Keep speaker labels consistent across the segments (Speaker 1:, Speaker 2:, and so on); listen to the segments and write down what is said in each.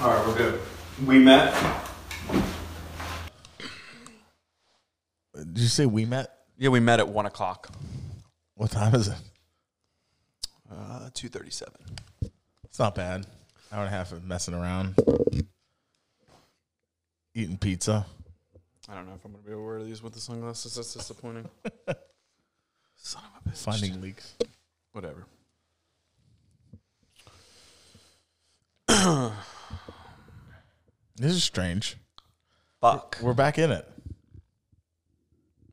Speaker 1: All right, we're good. We met.
Speaker 2: Did you say we met?
Speaker 1: Yeah, we met at one o'clock.
Speaker 2: What time is it?
Speaker 1: Uh, two thirty-seven.
Speaker 2: It's not bad. Hour and a half of messing around, eating pizza.
Speaker 1: I don't know if I'm gonna be able to wear these with the sunglasses. That's disappointing. Son of a bitch.
Speaker 2: Finding leaks.
Speaker 1: whatever.
Speaker 2: This is strange.
Speaker 1: Fuck.
Speaker 2: We're back in it.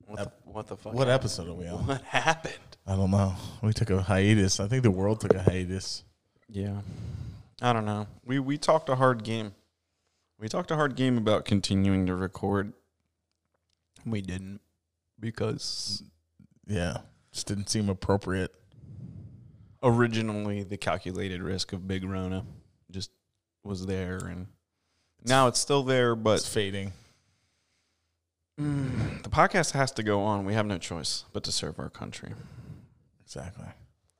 Speaker 1: What the, what the fuck?
Speaker 2: What episode are we on?
Speaker 1: What happened?
Speaker 2: I don't know. We took a hiatus. I think the world took a hiatus.
Speaker 1: Yeah, I don't know. We we talked a hard game. We talked a hard game about continuing to record. We didn't because
Speaker 2: Yeah, just didn't seem appropriate.
Speaker 1: originally the calculated risk of big Rona just was there, and now it's still there.
Speaker 2: It's
Speaker 1: But
Speaker 2: fading.
Speaker 1: mm, the podcast has to go on. We have no choice but to serve our country.
Speaker 2: Exactly.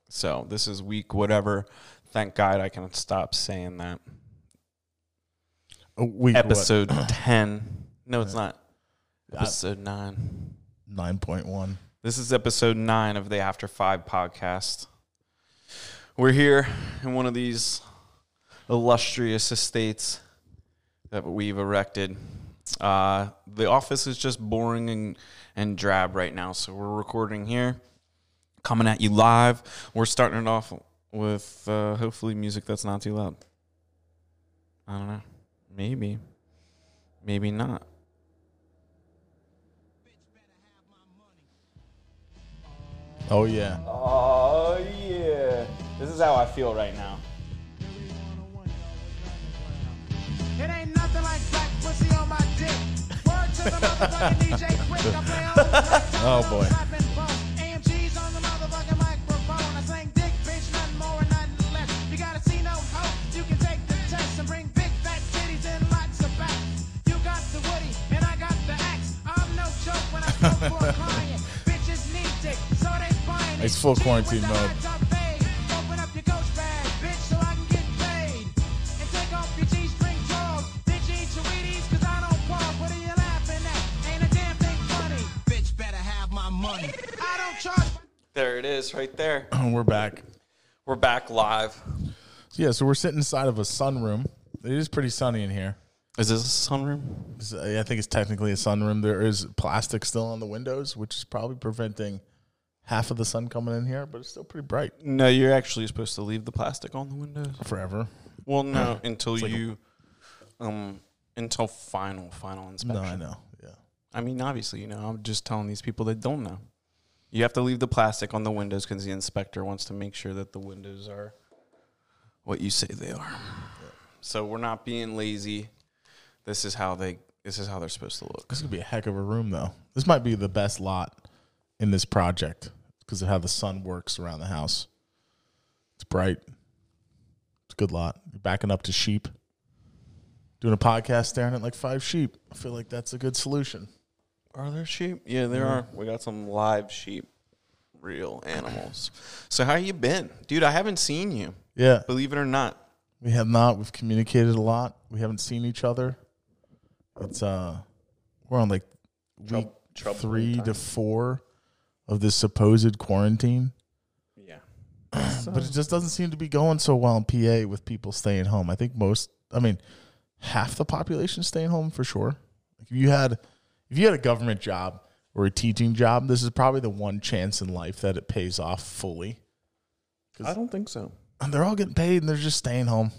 Speaker 1: So this is week whatever. Thank God I can stop saying that.
Speaker 2: Oh, we
Speaker 1: Episode ten. No, it's not. Episode nine.
Speaker 2: nine point one.
Speaker 1: This is episode nine of the After Five podcast. We're here in one of these illustrious estates that we've erected. Uh, the office is just boring and, and drab right now, so we're recording here, coming at you live. We're starting it off with uh, hopefully music that's not too loud. I don't know. Maybe. Maybe not.
Speaker 2: Oh yeah.
Speaker 1: Oh yeah. This is how I feel right now.
Speaker 2: Oh, boy.
Speaker 3: slapping bone. AMG's on
Speaker 1: is, right there.
Speaker 2: We're back.
Speaker 1: We're back live.
Speaker 2: So yeah, so we're sitting inside of a sunroom. It is pretty sunny in here.
Speaker 1: Is this a sunroom?
Speaker 2: It's- I think it's technically a sunroom. There is plastic still on the windows, which is probably preventing half of the sun coming in here, but it's still pretty bright
Speaker 1: No, you're actually supposed to leave the plastic on the windows.
Speaker 2: forever.
Speaker 1: Well, no, until
Speaker 2: like a-
Speaker 1: you, um, until final final inspection.
Speaker 2: No, I know. Yeah.
Speaker 1: I mean, obviously, you know, I'm just telling these people that don't know. You have to leave the plastic on the windows because the inspector wants to make sure that the windows are what you say they are. So we're not being lazy. This is how they. This is how they're supposed to look.
Speaker 2: This could be a heck of a room, though. This might be the best lot in this project because of how the sun works around the house. It's bright. It's a good lot. You're backing up to sheep. Doing a podcast staring at like five sheep. I feel like that's a good solution.
Speaker 1: Are there sheep? Yeah, there are. We got some live sheep, real animals. So how you been, dude? I haven't seen you.
Speaker 2: Yeah.
Speaker 1: Believe it or not.
Speaker 2: We have not. We've communicated a lot. We haven't seen each other. It's uh we're on like week
Speaker 1: troubling
Speaker 2: three to
Speaker 1: times.
Speaker 2: four of this supposed quarantine.
Speaker 1: Yeah.
Speaker 2: But it just doesn't seem to be going so well in PA with people staying home. I think most I mean, half the population staying home for sure. Like if you had if you had a government job or a teaching job, this is probably the one chance in life that it pays off fully.
Speaker 1: I don't think so.
Speaker 2: And they're all getting paid and they're just staying home.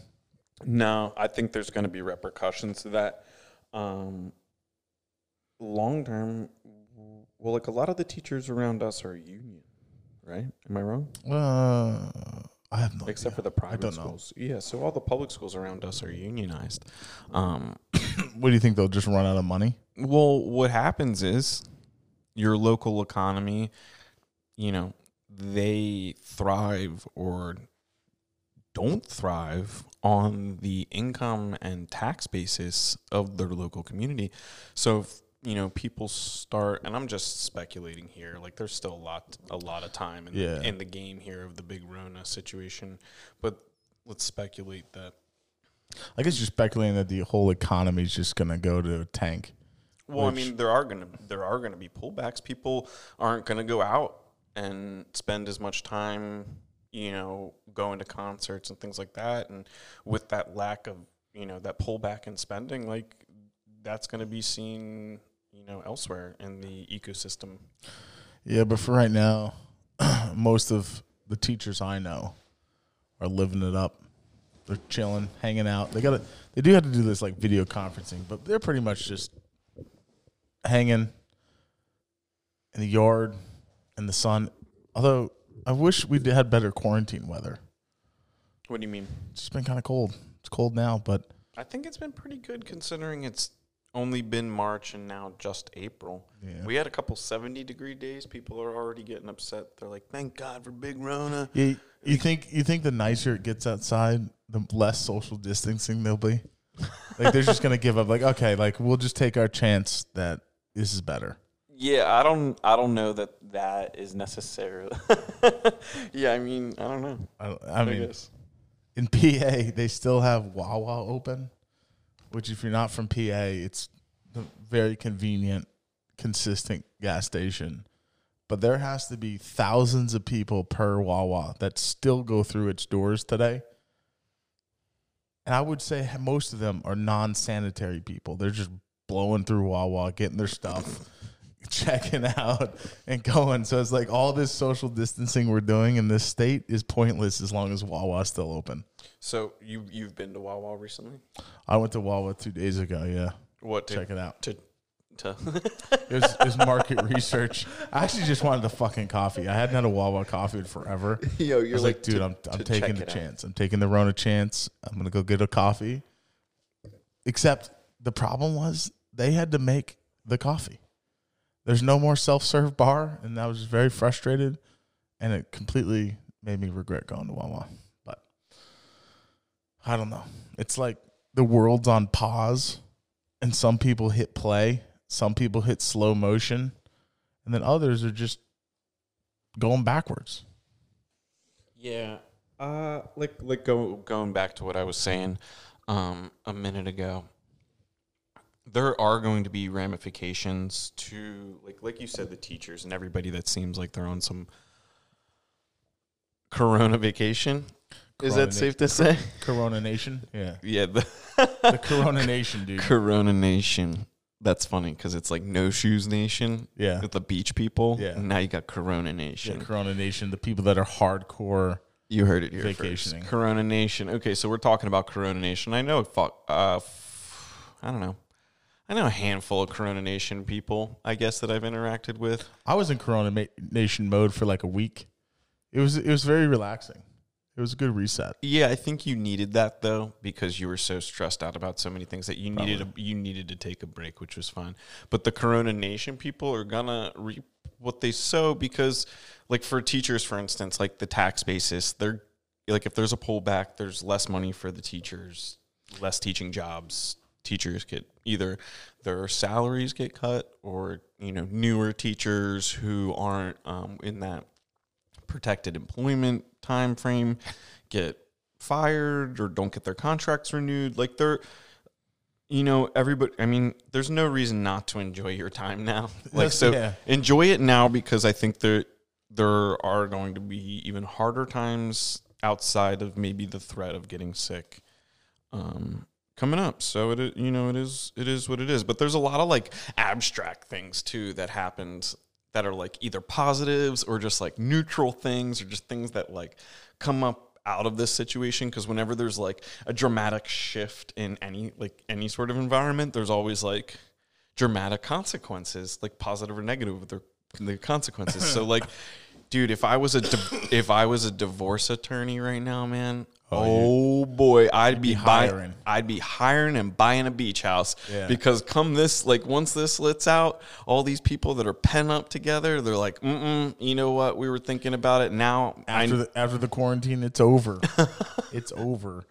Speaker 1: No, I think there's going to be repercussions to that. Um, long term, well, like a lot of the teachers around us are union, right? Am I wrong?
Speaker 2: Uh, I have no
Speaker 1: Except
Speaker 2: idea.
Speaker 1: for the private
Speaker 2: don't know.
Speaker 1: schools. Yeah, so all the public schools around us are unionized. Um,
Speaker 2: What do you think they'll just run out of money?
Speaker 1: Well, what happens is your local economy, you know, they thrive or don't thrive on the income and tax basis of their local community. So, if, you know, people start, and I'm just speculating here. Like, there's still a lot, a lot of time in,
Speaker 2: Yeah.
Speaker 1: the, in the game here of the big Rona situation. But let's speculate that
Speaker 2: I guess you're speculating that the whole economy is just going to go to a tank.
Speaker 1: Well,
Speaker 2: Which-
Speaker 1: I mean, there are gonna there are gonna be pullbacks. People aren't gonna go out and spend as much time, you know, going to concerts and things like that. And with that lack of, you know, that pullback in spending, like that's gonna be seen, you know, elsewhere in the ecosystem.
Speaker 2: Yeah, but for right now, most of the teachers I know are living it up. They're chilling, hanging out. They got to they do have to do this like video conferencing, but they're pretty much just hanging in the yard in the sun. Although I wish we had better quarantine weather.
Speaker 1: What do you mean?
Speaker 2: It's just been kind of cold. It's cold now, but
Speaker 1: I think it's been pretty good considering it's only been March and now just April.
Speaker 2: Yeah.
Speaker 1: We had a couple 70 degree days. People are already getting upset. They're like, thank God for Big Rona.
Speaker 2: you, you think you think the nicer it gets outside, the less social distancing there'll be. Like they're just gonna give up. Like okay, like we'll just take our chance that this is better.
Speaker 1: Yeah, I don't I don't know that that is necessarily. yeah, I mean, I don't know.
Speaker 2: I, I mean,
Speaker 1: guess.
Speaker 2: in PA they still have Wawa open, which if you're not from PA, it's a very convenient, consistent gas station. But there has to be thousands of people per Wawa that still go through its doors today. And I would say most of them are non-sanitary people. They're just blowing through Wawa, getting their stuff, checking out, and going. So it's like all this social distancing we're doing in this state is pointless as long as Wawa's still open.
Speaker 1: So you you've been to Wawa recently?
Speaker 2: I went to Wawa two days ago. Yeah,
Speaker 1: What to,
Speaker 2: check it out.
Speaker 1: to to
Speaker 2: It was, it was market research. I actually just wanted the fucking coffee. I hadn't had a Wawa coffee in forever.
Speaker 1: Yo,
Speaker 2: I was like, dude, I'm I'm taking the chance. I'm taking the Rona chance. I'm gonna go get a coffee. Except the problem was they had to make the coffee. There's no more self serve bar, and I was just very frustrated, and it completely made me regret going to Wawa. But I don't know. It's like the world's on pause, and some people hit play, some people hit slow motion, and then others are just going backwards.
Speaker 1: Yeah. Uh like like go going back to what I was saying um a minute ago. There are going to be ramifications to like like you said the teachers and everybody that seems like they're on some corona vacation. Is
Speaker 2: Corona
Speaker 1: that safe to say?
Speaker 2: Corona Nation, yeah,
Speaker 1: Yeah, the
Speaker 2: the Corona Nation, dude.
Speaker 1: Corona Nation. That's funny because it's like No Shoes Nation
Speaker 2: Yeah.
Speaker 1: with the beach people.
Speaker 2: Yeah.
Speaker 1: And now you got Corona
Speaker 2: Yeah,
Speaker 1: Nation.
Speaker 2: Corona Nation, the people that are hardcore.
Speaker 1: You heard it here
Speaker 2: Vacationing.
Speaker 1: first. Corona Nation. Okay, so we're talking about Corona Nation. I know, fuck, uh, I don't know. I know a handful of Corona Nation people. I guess that I've interacted with.
Speaker 2: I was in Corona Ma- Nation mode for like a week. It was it was very relaxing. It was a good reset.
Speaker 1: Yeah, I think you needed that though because you were so stressed out about so many things that you needed a, you needed to take a break, which was fine. But the Corona Nation people are gonna reap what they sow because, like for teachers, for instance, like the tax basis, they're like if there's a pullback, there's less money for the teachers, less teaching jobs. Teachers get either their salaries get cut, or you know newer teachers who aren't um, in that protected employment time frame get fired or don't get their contracts renewed. Like they're you know everybody i mean there's no reason not to enjoy your time now. Like so
Speaker 2: yeah.
Speaker 1: enjoy it now because i think there there are going to be even harder times outside of maybe the threat of getting sick. Um coming up. So it you know it is it is what it is. But there's a lot of like abstract things too that happened that are like either positives or just like neutral things or just things that like come up out of this situation. Because whenever there's like a dramatic shift in any like any sort of environment there's always like dramatic consequences like positive or negative with their the consequences. So like dude if i was a di- if i was a divorce attorney right now man oh, boy i'd be, buying
Speaker 2: hiring.
Speaker 1: i'd be hiring and buying a beach house
Speaker 2: Yeah.
Speaker 1: because come this like once this lets out all these people that are pent up together they're like mm you know what we were thinking about it now I
Speaker 2: After the after the quarantine, it's over. it's over.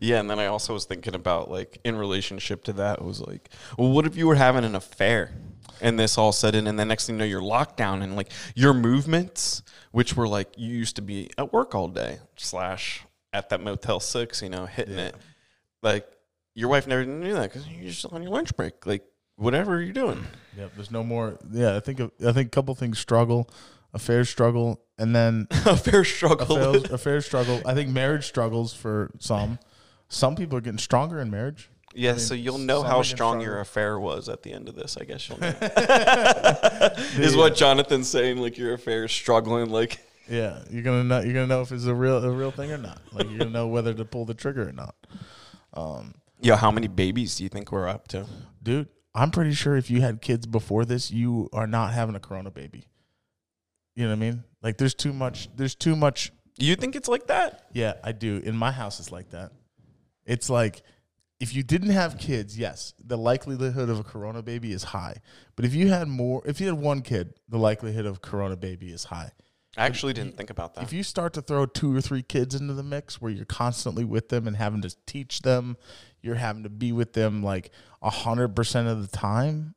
Speaker 1: Yeah, and then I also was thinking about like in relationship to that, it was like, well, what if you were having an affair and this all in, and the next thing you know, you're locked down, and like your movements, which were like you used to be at work all day slash at that Motel Six, you know, hitting it. Like your wife never knew that because you're just on your lunch break. Like whatever you're doing.
Speaker 2: Yeah, There's no more. Yeah, I think I think a couple things struggle, affairs struggle, and then
Speaker 1: a fair struggle.
Speaker 2: affairs, affairs struggle. I think marriage struggles for some. Some people are getting stronger in marriage.
Speaker 1: yeah,
Speaker 2: mean,
Speaker 1: so you'll know how strong your affair was at the end of this. I guess you'll know. is what uh, Jonathan's saying. Like your affair is struggling. Like
Speaker 2: Yeah, you're gonna know. You're gonna know if it's a real a real thing or not. Like you're gonna know whether to pull the trigger or not. Um,
Speaker 1: yeah, how many babies do you think we're up to?
Speaker 2: dude, I'm pretty sure if you had kids before this, you are not having a corona baby. You know what I mean? Like there's too much. There's too much.
Speaker 1: You think it's like that?
Speaker 2: Yeah, I do. In my house, it's like that. It's like if you didn't have kids, yes, the likelihood of a corona baby is high. But if you had more, if you had one kid, the likelihood of corona baby is high.
Speaker 1: I actually didn't think about that.
Speaker 2: If you start to throw two or three kids into the mix where you're constantly with them and having to teach them, you're having to be with them like a hundred percent of the time.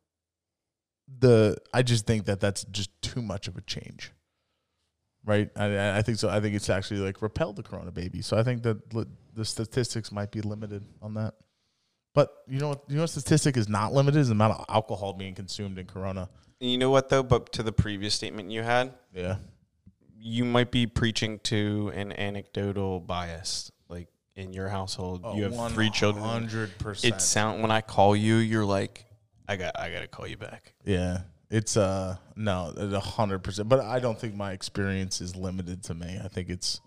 Speaker 2: The I just think that that's just too much of a change, right? I, I think so. I think it's actually like repelled the corona baby. So I think that li- the statistics might be limited on that. But you know what? You know what statistic is not limited is the amount of alcohol being consumed in corona.
Speaker 1: you know what though? But to the previous statement you had,
Speaker 2: Yeah.
Speaker 1: You might be preaching to an anecdotal bias. Like in your household, you have three children.
Speaker 2: Hundred percent.
Speaker 1: It sound when I call you, you're like, I got, I got to call you back.
Speaker 2: Yeah, it's uh no, a hundred percent. But I don't think my experience is limited to me. I think it's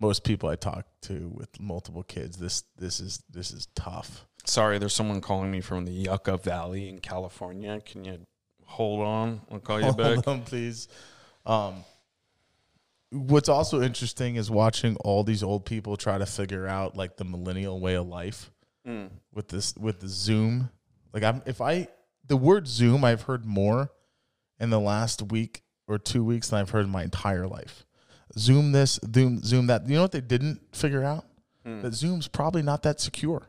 Speaker 2: most people I talk to with multiple kids. This this is this is tough.
Speaker 1: Sorry, there's someone calling me from the Yucca Valley in California. Can you hold on? I'll call you back.
Speaker 2: Hold on, please. Um, what's also interesting is watching all these old people try to figure out like the millennial way of life
Speaker 1: Mm.
Speaker 2: with this with the Zoom. Like I'm if I the word Zoom I've heard more in the last week or two weeks than I've heard in my entire life. Zoom this, Zoom Zoom that. You know what they didn't figure out? That Zoom's probably not that secure.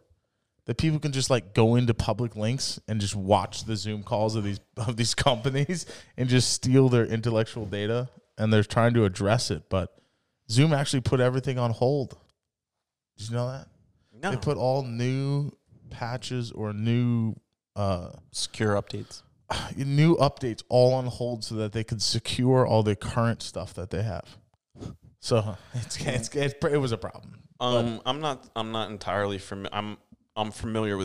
Speaker 2: That people can just like go into public links and just watch the Zoom calls of these of these companies and just steal their intellectual data and they're trying to address it, but Zoom actually put everything on hold. Did you know that?
Speaker 1: No,
Speaker 2: They put all new patches or new uh
Speaker 1: secure updates.
Speaker 2: new updates all on hold so that they could secure all the current stuff that they have. So it's, it's, it's it was a problem.
Speaker 1: Um, I'm not, I'm not entirely from. I'm, I'm familiar with